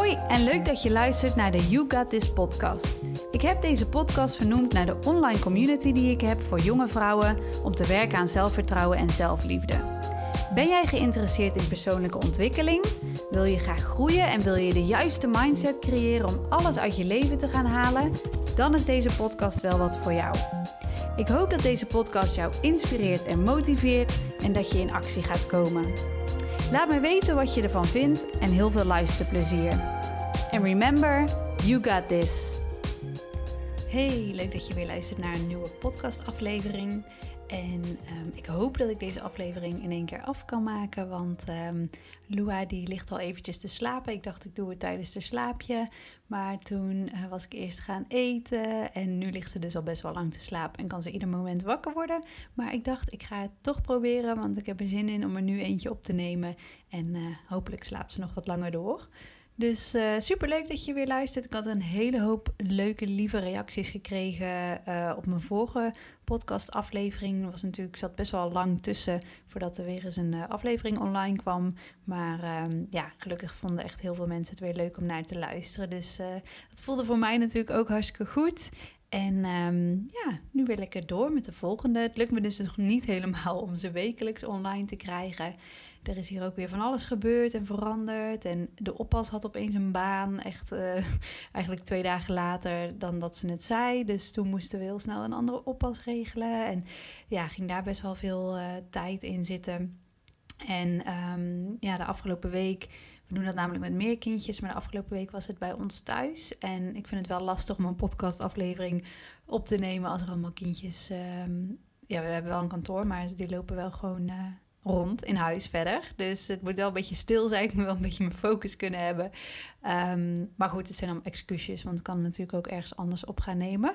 Hoi en leuk dat je luistert naar de You Got This podcast. Ik heb deze podcast vernoemd naar de online community die ik heb voor jonge vrouwen om te werken aan zelfvertrouwen en zelfliefde. Ben jij geïnteresseerd in persoonlijke ontwikkeling? Wil je graag groeien en wil je de juiste mindset creëren om alles uit je leven te gaan halen? Dan is deze podcast wel wat voor jou. Ik hoop dat deze podcast jou inspireert en motiveert en dat je in actie gaat komen. Laat me weten wat je ervan vindt en heel veel luisterplezier. En remember, you got this. Hey, leuk dat je weer luistert naar een nieuwe podcastaflevering. En ehm, ik hoop dat ik deze aflevering in één keer af kan maken. Want um, Lua die ligt al eventjes te slapen. Ik dacht ik doe het tijdens haar slaapje. Maar toen eh, was ik eerst gaan eten. En nu ligt ze dus al best wel lang te slapen. En kan ze ieder moment wakker worden. Maar ik dacht ik ga het toch proberen. Want ik heb er zin in om er nu eentje op te nemen. En uh, hopelijk slaapt ze nog wat langer door. Dus uh, super leuk dat je weer luistert. Ik had een hele hoop leuke, lieve reacties gekregen uh, op mijn vorige podcastaflevering. Er was natuurlijk, zat best wel lang tussen voordat er weer eens een uh, aflevering online kwam. Maar um, ja, gelukkig vonden echt heel veel mensen het weer leuk om naar te luisteren. Dus dat voelde voor mij natuurlijk ook hartstikke goed. En um, ja, nu weer lekker door met de volgende. Het lukt me dus nog niet helemaal om ze wekelijks online te krijgen. Er is hier ook weer van alles gebeurd en veranderd. En de oppas had opeens een baan, echt uh, eigenlijk twee dagen later dan dat ze het zei. Dus toen moesten we heel snel een andere oppas regelen. En ja, ging daar best wel veel uh, tijd in zitten. En um, ja, de afgelopen week, we doen dat namelijk met meer kindjes, maar de afgelopen week was het bij ons thuis. En ik vind het wel lastig om een podcastaflevering op te nemen als er allemaal kindjes. Um, ja, we hebben wel een kantoor, maar die lopen wel gewoon uh, rond in huis verder. Dus het moet wel een beetje stil zijn. Ik moet wel een beetje mijn focus kunnen hebben. Um, maar goed, het zijn dan excuses, want ik kan natuurlijk ook ergens anders op gaan nemen.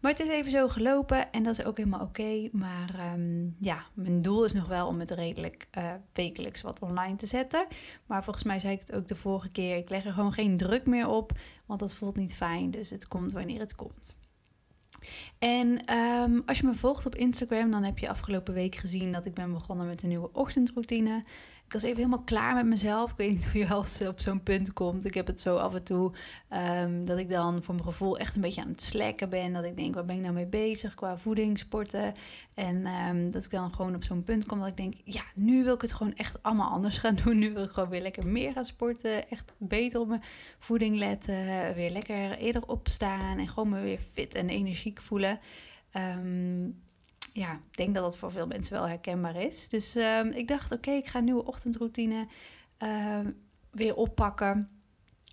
Maar het is even zo gelopen en dat is ook helemaal oké. Maar um, ja, mijn doel is nog wel om het redelijk uh, wekelijks wat online te zetten. Maar volgens mij zei ik het ook de vorige keer. Ik leg er gewoon geen druk meer op, want dat voelt niet fijn. Dus het komt wanneer het komt. En um, als je me volgt op Instagram, dan heb je afgelopen week gezien dat ik ben begonnen met een nieuwe ochtendroutine. Ik was even helemaal klaar met mezelf. Ik weet niet of je wel op zo'n punt komt. Ik heb het zo af en toe um, dat ik dan voor mijn gevoel echt een beetje aan het slekken ben. Dat ik denk, waar ben ik nou mee bezig qua voeding, sporten. En um, dat ik dan gewoon op zo'n punt kom dat ik denk, ja, nu wil ik het gewoon echt allemaal anders gaan doen. Nu wil ik gewoon weer lekker meer gaan sporten. Echt beter op mijn voeding letten. Weer lekker eerder opstaan en gewoon me weer fit en energiek voelen. Um, ja, ik denk dat dat voor veel mensen wel herkenbaar is. Dus uh, ik dacht, oké, ik ga een nieuwe ochtendroutine uh, weer oppakken.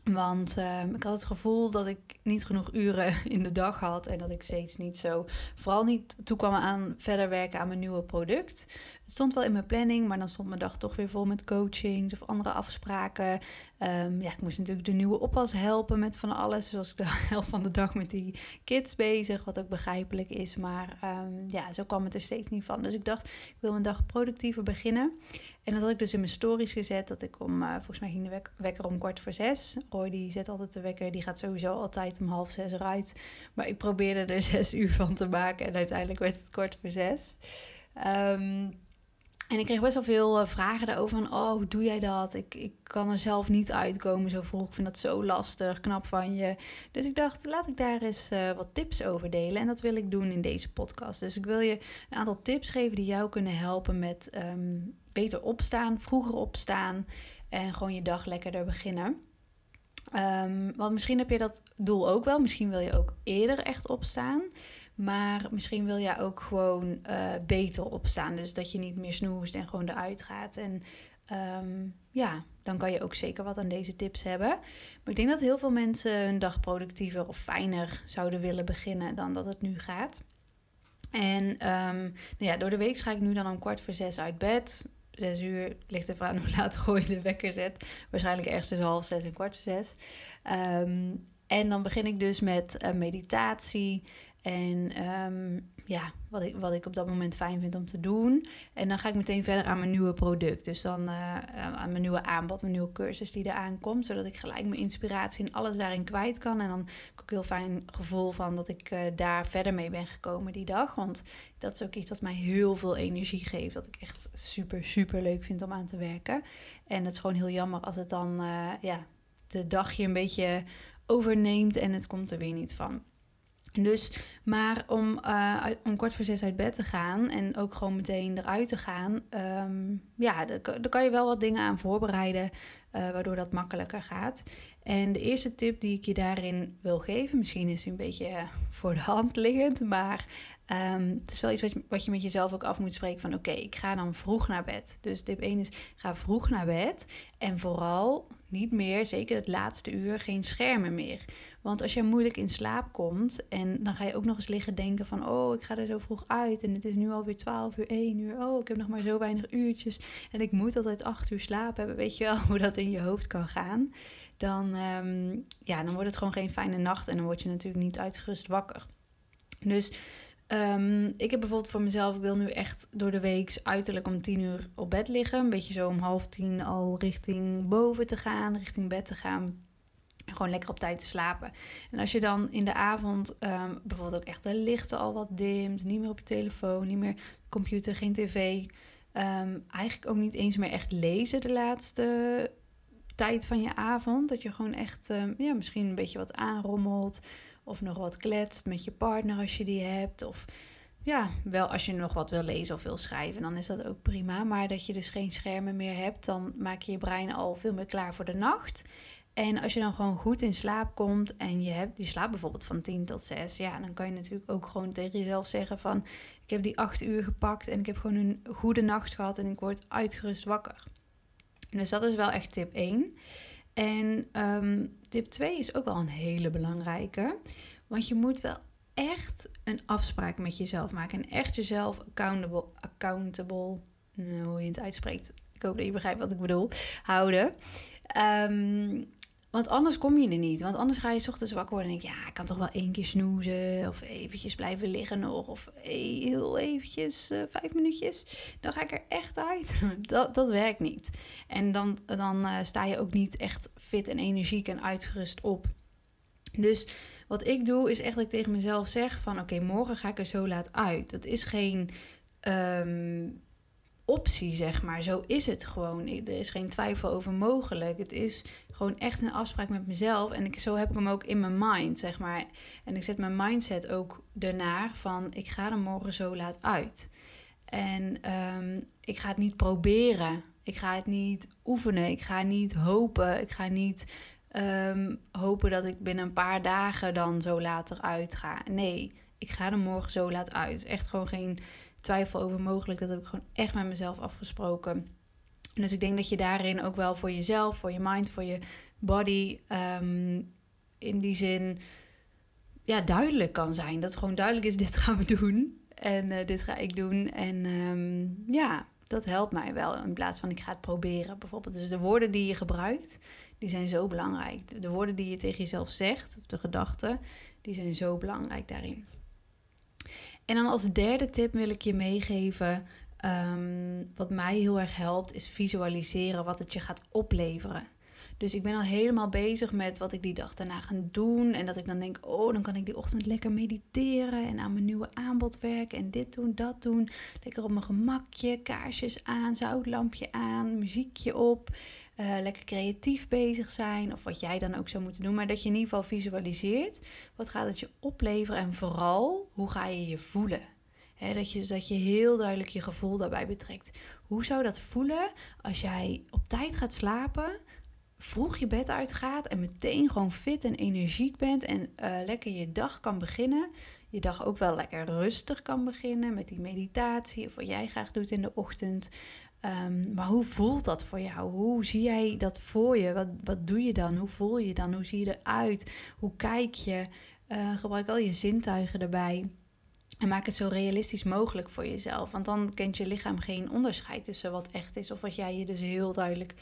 Want uh, ik had het gevoel dat ik niet genoeg uren in de dag had en dat ik steeds niet zo, vooral niet toekwam aan verder werken aan mijn nieuwe product. Het stond wel in mijn planning, maar dan stond mijn dag toch weer vol met coachings of andere afspraken. Um, ja, ik moest natuurlijk de nieuwe oppas helpen met van alles. Dus was ik de helft van de dag met die kids bezig, wat ook begrijpelijk is. Maar um, ja, zo kwam het er steeds niet van. Dus ik dacht, ik wil mijn dag productiever beginnen. En dat had ik dus in mijn stories gezet, dat ik om, uh, volgens mij ging de wek wekker om kwart voor zes. Roy die zet altijd de wekker, die gaat sowieso altijd om half zes eruit. Maar ik probeerde er zes uur van te maken en uiteindelijk werd het kwart voor zes. Um, en ik kreeg best wel veel uh, vragen daarover van, oh, hoe doe jij dat? Ik, ik kan er zelf niet uitkomen zo vroeg. Ik vind dat zo lastig, knap van je. Dus ik dacht, laat ik daar eens uh, wat tips over delen. En dat wil ik doen in deze podcast. Dus ik wil je een aantal tips geven die jou kunnen helpen met um, beter opstaan, vroeger opstaan en gewoon je dag lekkerder beginnen. Um, want misschien heb je dat doel ook wel. Misschien wil je ook eerder echt opstaan. Maar misschien wil jij ook gewoon uh, beter opstaan. Dus dat je niet meer snoest en gewoon eruit gaat. En um, ja, dan kan je ook zeker wat aan deze tips hebben. Maar ik denk dat heel veel mensen hun dag productiever of fijner zouden willen beginnen dan dat het nu gaat. En um, nou ja, door de week ga ik nu dan om kwart voor zes uit bed. Zes uur ligt er aan hoe laat gooi de wekker zet. Waarschijnlijk ergens tussen half zes en kwart zes. Um, en dan begin ik dus met uh, meditatie. En um, ja, wat ik, wat ik op dat moment fijn vind om te doen. En dan ga ik meteen verder aan mijn nieuwe product. Dus dan uh, aan mijn nieuwe aanbod, mijn nieuwe cursus die eraan komt. Zodat ik gelijk mijn inspiratie en alles daarin kwijt kan. En dan heb ik ook heel fijn gevoel van dat ik uh, daar verder mee ben gekomen die dag. Want dat is ook iets dat mij heel veel energie geeft. Dat ik echt super, super leuk vind om aan te werken. En het is gewoon heel jammer als het dan, uh, ja de dag je een beetje overneemt en het komt er weer niet van. Dus, maar om, uh, om kwart voor zes uit bed te gaan en ook gewoon meteen eruit te gaan, um, ja, daar, kan je wel wat dingen aan voorbereiden, uh, waardoor dat makkelijker gaat. En de eerste tip die ik je daarin wil geven, misschien is het een beetje uh, voor de hand liggend, maar um, het is wel iets wat je, wat je met jezelf ook af moet spreken van oké, ik ga dan vroeg naar bed. Dus tip 1 is ga vroeg naar bed en vooral niet meer, zeker het laatste uur, geen schermen meer. Want als je moeilijk in slaap komt en dan ga je ook nog eens liggen denken van... oh, ik ga er zo vroeg uit en het is nu alweer 12 uur, 1 uur. Oh, ik heb nog maar zo weinig uurtjes en ik moet altijd 8 uur slaap hebben. Weet je wel hoe dat in je hoofd kan gaan? Dan, um, ja, dan wordt het gewoon geen fijne nacht en dan word je natuurlijk niet uitgerust wakker. Dus Um, ik heb bijvoorbeeld voor mezelf, ik wil nu echt door de week uiterlijk om tien uur op bed liggen. Een beetje zo om half tien al richting boven te gaan, richting bed te gaan. En gewoon lekker op tijd te slapen. En als je dan in de avond um, bijvoorbeeld ook echt de lichten al wat dimt, niet meer op je telefoon, niet meer computer, geen tv. Um, eigenlijk ook niet eens meer echt lezen de laatste tijd van je avond. Dat je gewoon echt ja, misschien een beetje wat aanrommelt. Of nog wat kletst met je partner als je die hebt. Of ja, wel als je nog wat wil lezen of wil schrijven, dan is dat ook prima. Maar dat je dus geen schermen meer hebt, dan maak je je brein al veel meer klaar voor de nacht. En als je dan gewoon goed in slaap komt en je, hebt, je slaapt bijvoorbeeld van 10 tot 6, ja, dan kan je natuurlijk ook gewoon tegen jezelf zeggen van ik heb die 8 uur gepakt en ik heb gewoon een goede nacht gehad en ik word uitgerust wakker. Dus dat is wel echt tip 1. En um, tip 2 is ook wel een hele belangrijke. Want je moet wel echt een afspraak met jezelf maken. En echt jezelf accountable, accountable nou, hoe je het uitspreekt. Ik hoop dat je begrijpt wat ik bedoel. Houden. Um, want anders kom je er niet. Want anders ga je ochtends wakker worden en denk ja, ik kan toch wel één keer snoezen... of eventjes blijven liggen nog... of heel eventjes uh, vijf minuutjes. Dan ga ik er echt uit. dat, dat werkt niet. En dan, dan uh, sta je ook niet echt fit en energiek en uitgerust op. Dus wat ik doe is echt dat ik tegen mezelf zeg van... oké, morgen ga ik er zo laat uit. Dat is geen... Um, optie, zeg maar. Zo is het gewoon. Er is geen twijfel over mogelijk. Het is gewoon echt een afspraak met mezelf. En ik, zo heb ik hem ook in mijn mind, zeg maar. En ik zet mijn mindset ook ernaar van... ik ga er morgen zo laat uit. En um, ik ga het niet proberen. Ik ga het niet oefenen. Ik ga niet hopen. Ik ga niet um, hopen dat ik binnen een paar dagen dan zo later uit ga. Nee, ik ga er morgen zo laat uit. Echt gewoon geen twijfel over mogelijk. Dat heb ik gewoon echt met mezelf afgesproken. Dus ik denk dat je daarin ook wel voor jezelf, voor je mind, voor je body, um, in die zin ja, duidelijk kan zijn. Dat gewoon duidelijk is, dit gaan we doen. En uh, dit ga ik doen. En um, ja, dat helpt mij wel. In plaats van ik ga het proberen bijvoorbeeld. Dus de woorden die je gebruikt, die zijn zo belangrijk. De woorden die je tegen jezelf zegt, of de gedachten, die zijn zo belangrijk daarin. En dan als derde tip wil ik je meegeven. Um, wat mij heel erg helpt, is visualiseren wat het je gaat opleveren. Dus ik ben al helemaal bezig met wat ik die dag daarna ga doen. En dat ik dan denk, oh, dan kan ik die ochtend lekker mediteren en aan mijn nieuwe aanbod werken. En dit doen, dat doen. Lekker op mijn gemakje, kaarsjes aan, zoutlampje aan, muziekje op. Uh, lekker creatief bezig zijn. Of wat jij dan ook zou moeten doen. Maar dat je in ieder geval visualiseert. Wat gaat het je opleveren? En vooral, hoe ga je je voelen? dat, je, dat je heel duidelijk je gevoel daarbij betrekt. Hoe zou dat voelen als jij op tijd gaat slapen, vroeg je bed uitgaat en meteen gewoon fit en energiek bent en uh, lekker je dag kan beginnen? Je dag ook wel lekker rustig kan beginnen met die meditatie of wat jij graag doet in de ochtend. Um, maar hoe voelt dat voor jou? Hoe zie jij dat voor je? Wat, wat doe je dan? Hoe voel je dan? Hoe zie je eruit? Hoe kijk je? Uh, gebruik al je zintuigen erbij. En maak het zo realistisch mogelijk voor jezelf. Want dan kent je lichaam geen onderscheid tussen wat echt is of wat jij je dus heel duidelijk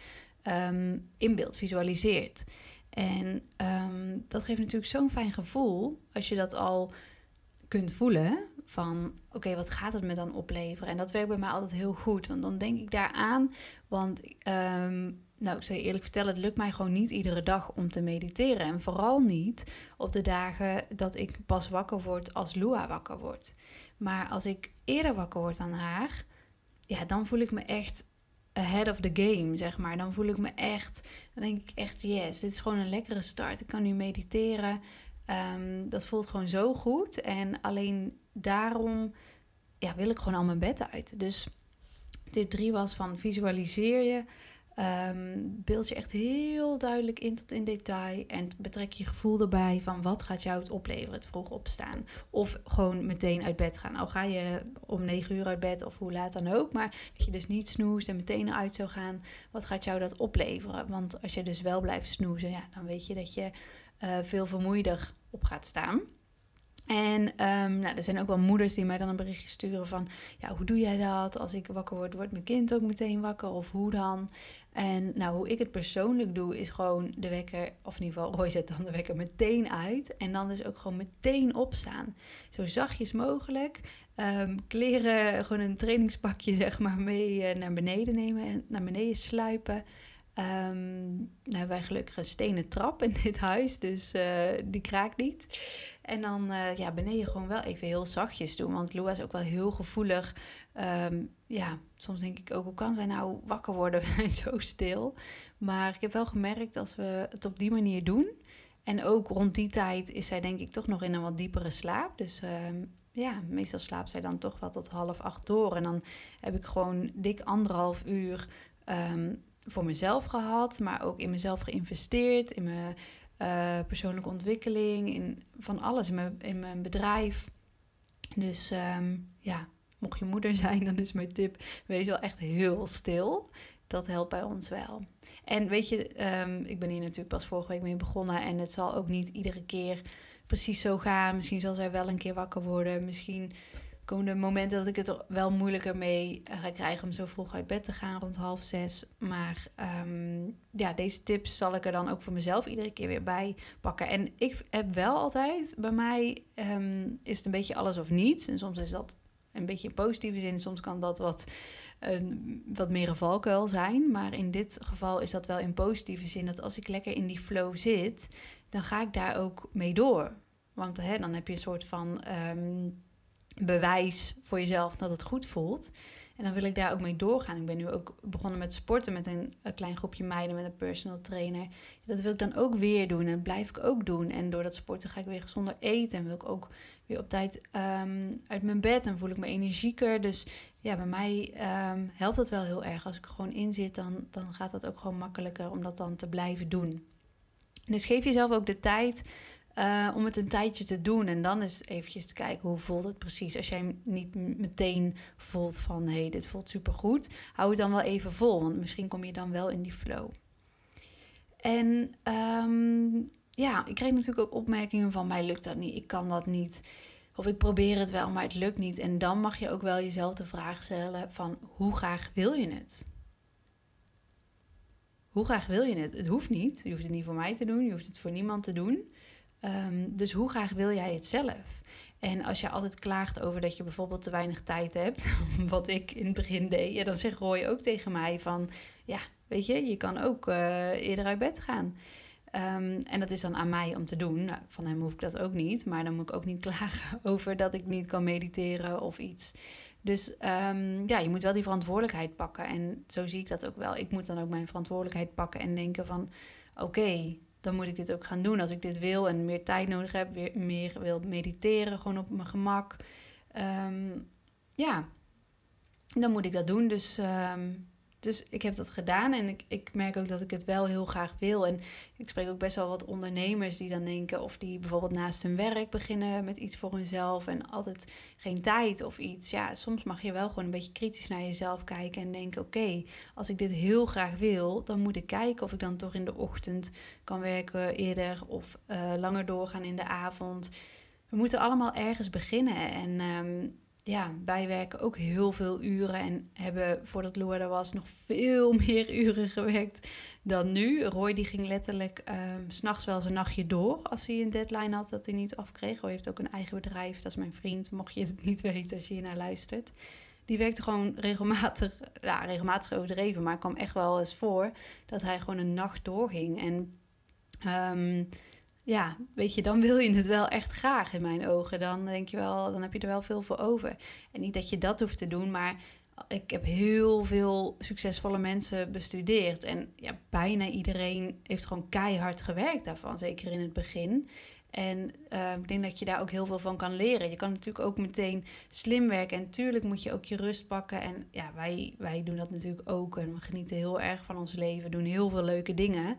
um, in beeld visualiseert. En um, dat geeft natuurlijk zo'n fijn gevoel als je dat al kunt voelen. Van oké, wat gaat het me dan opleveren? En dat werkt bij mij altijd heel goed. Want dan denk ik daaraan. Want um, nou, ik zal je eerlijk vertellen, het lukt mij gewoon niet iedere dag om te mediteren. En vooral niet op de dagen dat ik pas wakker word als Lua wakker wordt. Maar als ik eerder wakker word dan haar, ja, dan voel ik me echt ahead of the game, zeg maar. Dan voel ik me echt, dan denk ik echt, yes, dit is gewoon een lekkere start. Ik kan nu mediteren. Ehm, dat voelt gewoon zo goed. En alleen daarom ja, wil ik gewoon al mijn bed uit. Dus tip 3 was van visualiseer je. Um, beeld je echt heel duidelijk in tot in detail. En betrek je gevoel erbij van wat gaat jou het opleveren, het vroeg opstaan. Of gewoon meteen uit bed gaan. Al ga je om 9 uur uit bed of hoe laat dan ook. Maar dat je dus niet snoest en meteen uit zou gaan. Wat gaat jou dat opleveren? Want als je dus wel blijft snoezen, ja, dan weet je dat je uh, veel vermoeider op gaat staan. En um, nou, er zijn ook wel moeders die mij dan een berichtje sturen van... ja, hoe doe jij dat? Als ik wakker word, wordt mijn kind ook meteen wakker? Of hoe dan? En nou, hoe ik het persoonlijk doe, is gewoon de wekker... of in ieder geval, Roy zet dan de wekker meteen uit. En dan dus ook gewoon meteen opstaan. Zo zachtjes mogelijk. Um, kleren, gewoon een trainingspakje zeg maar mee uh, naar beneden nemen... en naar beneden sluipen... Um, nou hebben wij gelukkig een stenen trap in dit huis, dus uh, die kraakt niet. En dan uh, ja, beneden gewoon wel even heel zachtjes doen. Want Lua is ook wel heel gevoelig. Um, ja, soms denk ik ook, hoe kan zij nou wakker worden zo stil? Maar ik heb wel gemerkt als we het op die manier doen. En ook rond die tijd is zij denk ik toch nog in een wat diepere slaap. Dus um, ja, meestal slaapt zij dan toch wel tot half acht door. En dan heb ik gewoon dik anderhalf uur voor mezelf gehad, maar ook in mezelf geïnvesteerd, in mijn uh, persoonlijke ontwikkeling, in van alles, in mijn, in mijn bedrijf. Dus um, ja, mocht je moeder zijn, dan is mijn tip: wees wel echt heel stil. Dat helpt bij ons wel. En weet je, um, ik ben hier natuurlijk pas vorige week mee begonnen en het zal ook niet iedere keer precies zo gaan. Misschien zal zij wel een keer wakker worden. Misschien komen momenten dat ik het er wel moeilijker mee eh, ga om zo vroeg uit bed te gaan, rond half zes. Maar um, ja, deze tips zal ik er dan ook voor mezelf iedere keer weer bij pakken. En ik heb wel altijd, bij mij um, is het een beetje alles of niets. En soms is dat een beetje in positieve zin, soms kan dat wat, een, wat meer een valkuil zijn. Maar in dit geval is dat wel in positieve zin, dat als ik lekker in die flow zit, dan ga ik daar ook mee door. Want hè, dan heb je een soort van... bewijs voor jezelf dat het goed voelt. En dan wil ik daar ook mee doorgaan. Ik ben nu ook begonnen met sporten met een, klein groepje meiden met een personal trainer. Dat wil ik dan ook weer doen en dat blijf ik ook doen. En door dat sporten ga ik weer gezonder eten en wil ik ook weer op tijd um, uit mijn bed en voel ik me energieker. Dus ja, bij mij um, helpt dat wel heel erg. Als ik gewoon in zit, dan, dan gaat dat ook gewoon makkelijker om dat dan te blijven doen. Dus geef jezelf ook de tijd uh, om het een tijdje te doen. En dan is eventjes te kijken hoe voelt het precies. Als jij niet meteen voelt van hé, hey, dit voelt supergoed. Hou het dan wel even vol. Want misschien kom je dan wel in die flow. En um, ja, ik kreeg natuurlijk ook opmerkingen van mij lukt dat niet. Ik kan dat niet. Of ik probeer het wel, maar het lukt niet. En dan mag je ook wel jezelf de vraag stellen van hoe graag wil je het? Hoe graag wil je het? Het hoeft niet. Je hoeft het niet voor mij te doen. Je hoeft het voor niemand te doen. Um, dus hoe graag wil jij het zelf? En als je altijd klaagt over dat je bijvoorbeeld te weinig tijd hebt, wat ik in het begin deed, ja, dan zegt Roy ook tegen mij van, ja, weet je, je kan ook uh, eerder uit bed gaan. Um, en dat is dan aan mij om te doen. Nou, van hem hoef ik dat ook niet, maar dan moet ik ook niet klagen over dat ik niet kan mediteren of iets. Dus um, ja, je moet wel die verantwoordelijkheid pakken. En zo zie ik dat ook wel. Ik moet dan ook mijn verantwoordelijkheid pakken en denken van, oké, dan moet ik dit ook gaan doen. Als ik dit wil en meer tijd nodig heb, weer meer wil mediteren, gewoon op mijn gemak. Um, ja, dan moet ik dat doen. Dus um, dus ik heb dat gedaan en ik, ik merk ook dat ik het wel heel graag wil. En ik spreek ook best wel wat ondernemers die dan denken, of die bijvoorbeeld naast hun werk beginnen met iets voor hunzelf en altijd geen tijd of iets. Ja, soms mag je wel gewoon een beetje kritisch naar jezelf kijken en denken: oké, als ik dit heel graag wil, dan moet ik kijken of ik dan toch in de ochtend kan werken eerder of uh, langer doorgaan in de avond. We moeten allemaal ergens beginnen. En um, ja, wij werken ook heel veel uren en hebben voordat Loa er was nog veel meer uren gewerkt dan nu. Roy die ging letterlijk ehm, s'nachts wel zijn nachtje door als hij een deadline had dat hij niet afkreeg. Roy heeft ook een eigen bedrijf, dat is mijn vriend, mocht je het niet weten als je hier naar luistert. Die werkte gewoon regelmatig, ja, regelmatig overdreven, maar kwam echt wel eens voor dat hij gewoon een nacht doorging. En um, ja, weet je, dan wil je het wel echt graag in mijn ogen. Dan denk je wel, dan heb je er wel veel voor over. En niet dat je dat hoeft te doen, maar ik heb heel veel succesvolle mensen bestudeerd. En ja, bijna iedereen heeft gewoon keihard gewerkt daarvan, zeker in het begin. En uh, ik denk dat je daar ook heel veel van kan leren. Je kan natuurlijk ook meteen slim werken. En natuurlijk moet je ook je rust pakken. En ja, wij, wij doen dat natuurlijk ook. En we genieten heel erg van ons leven. Doen heel veel leuke dingen.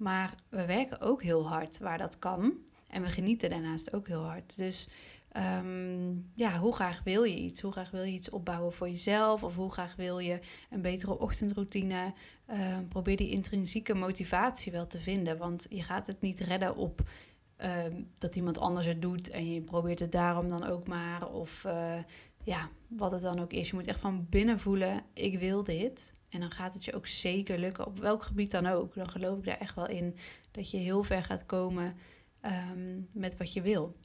Maar we werken ook heel hard waar dat kan. En we genieten daarnaast ook heel hard. Dus um, ja, hoe graag wil je iets? Hoe graag wil je iets opbouwen voor jezelf? Of hoe graag wil je een betere ochtendroutine? Uh, probeer die intrinsieke motivatie wel te vinden. Want je gaat het niet redden op uh, dat iemand anders het doet en je probeert het daarom dan ook maar. Of uh, ja, wat het dan ook is. Je moet echt van binnen voelen: ik wil dit. En dan gaat het je ook zeker lukken, op welk gebied dan ook. Dan geloof ik daar echt wel in dat je heel ver gaat komen um, met wat je wil.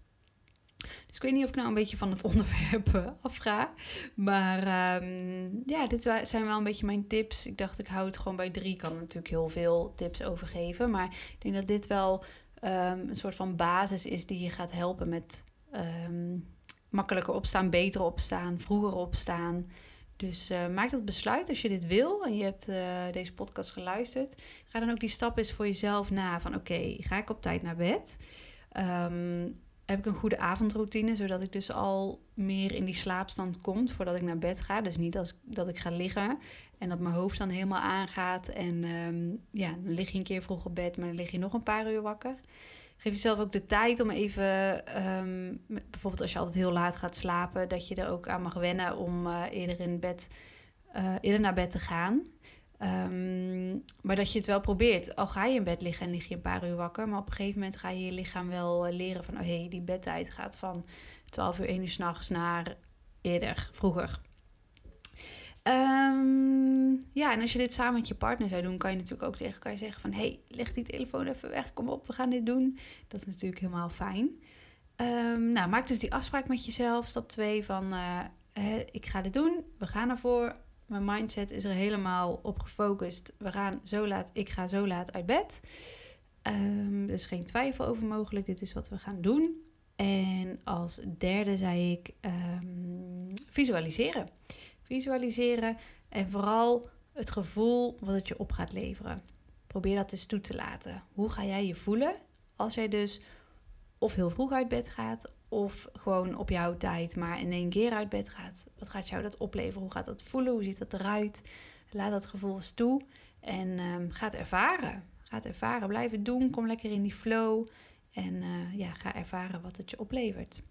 Dus ik weet niet of ik nou een beetje van het onderwerp eh, afga. Maar um, ja, dit zijn wel een beetje mijn tips. Ik dacht, ik hou het gewoon bij drie. Kan natuurlijk heel veel tips overgeven. Maar ik denk dat dit wel um, een soort van basis is die je gaat helpen met makkelijker opstaan, beter opstaan, vroeger opstaan. Dus uh, maak dat besluit als je dit wil en je hebt uh, deze podcast geluisterd. Ga dan ook die stap eens voor jezelf na van oké, ga ik op tijd naar bed? Um, heb ik een goede avondroutine, zodat ik dus al meer in die slaapstand kom voordat ik naar bed ga. Dus niet als, dat ik ga liggen en dat mijn hoofd dan helemaal aangaat. En um, ja, dan lig je een keer vroeg op bed, maar dan lig je nog een paar uur wakker. Geef jezelf ook de tijd om even, um, bijvoorbeeld als je altijd heel laat gaat slapen, dat je er ook aan mag wennen om uh, eerder in bed, uh, eerder naar bed te gaan. Um, maar dat je het wel probeert. Al ga je in bed liggen en lig je een paar uur wakker. Maar op een gegeven moment ga je je lichaam wel eh, leren van... oh hé, hey, die bedtijd gaat van 12 uur, 1 uur s'nachts naar eerder, vroeger. Um, ja, en als je dit samen met je partner zou doen... kan je natuurlijk ook tegen elkaar zeggen van... hey, leg die telefoon even weg, kom op, we gaan dit doen. Dat is natuurlijk helemaal fijn. Um, nou, maak dus die afspraak met jezelf. Stap 2 van... Uh, ik ga dit doen, we gaan ervoor mijn mindset is er helemaal op gefocust. We gaan zo laat, ik ga zo laat uit bed. Um, er is geen twijfel over mogelijk. Dit is wat we gaan doen. En als derde zei ik visualiseren. Visualiseren en vooral het gevoel wat het je op gaat leveren. Probeer dat eens toe te laten. Hoe ga jij je voelen als jij dus of heel vroeg uit bed gaat of gewoon op jouw tijd, maar in één keer uit bed gaat. Wat gaat jou dat opleveren? Hoe gaat dat voelen? Hoe ziet dat eruit? Laat dat gevoel eens toe en um, ga het ervaren. Ga het ervaren. Blijf het doen. Kom lekker in die flow. En uh, ja, ga ervaren wat het je oplevert.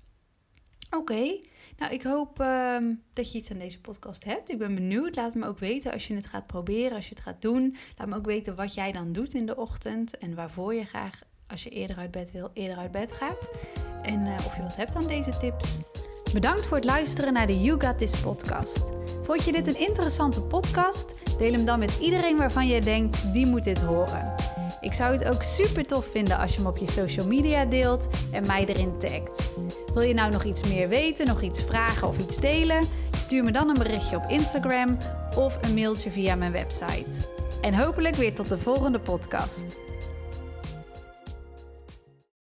Oké, nou ik hoop um, dat je iets aan deze podcast hebt. Ik ben benieuwd. Laat me ook weten als je het gaat proberen, als je het gaat doen. Laat me ook weten wat jij dan doet in de ochtend en waarvoor je graag als je eerder uit bed wil, eerder uit bed gaat. En uh, of je wat hebt aan deze tips. Bedankt voor het luisteren naar de You Got This podcast. Vond je dit een interessante podcast? Deel hem dan met iedereen waarvan je denkt, die moet dit horen. Ik zou het ook super tof vinden als je hem op je social media deelt en mij erin tagt. Wil je nou nog iets meer weten, nog iets vragen of iets delen? Stuur me dan een berichtje op Instagram of een mailtje via mijn website. En hopelijk weer tot de volgende podcast.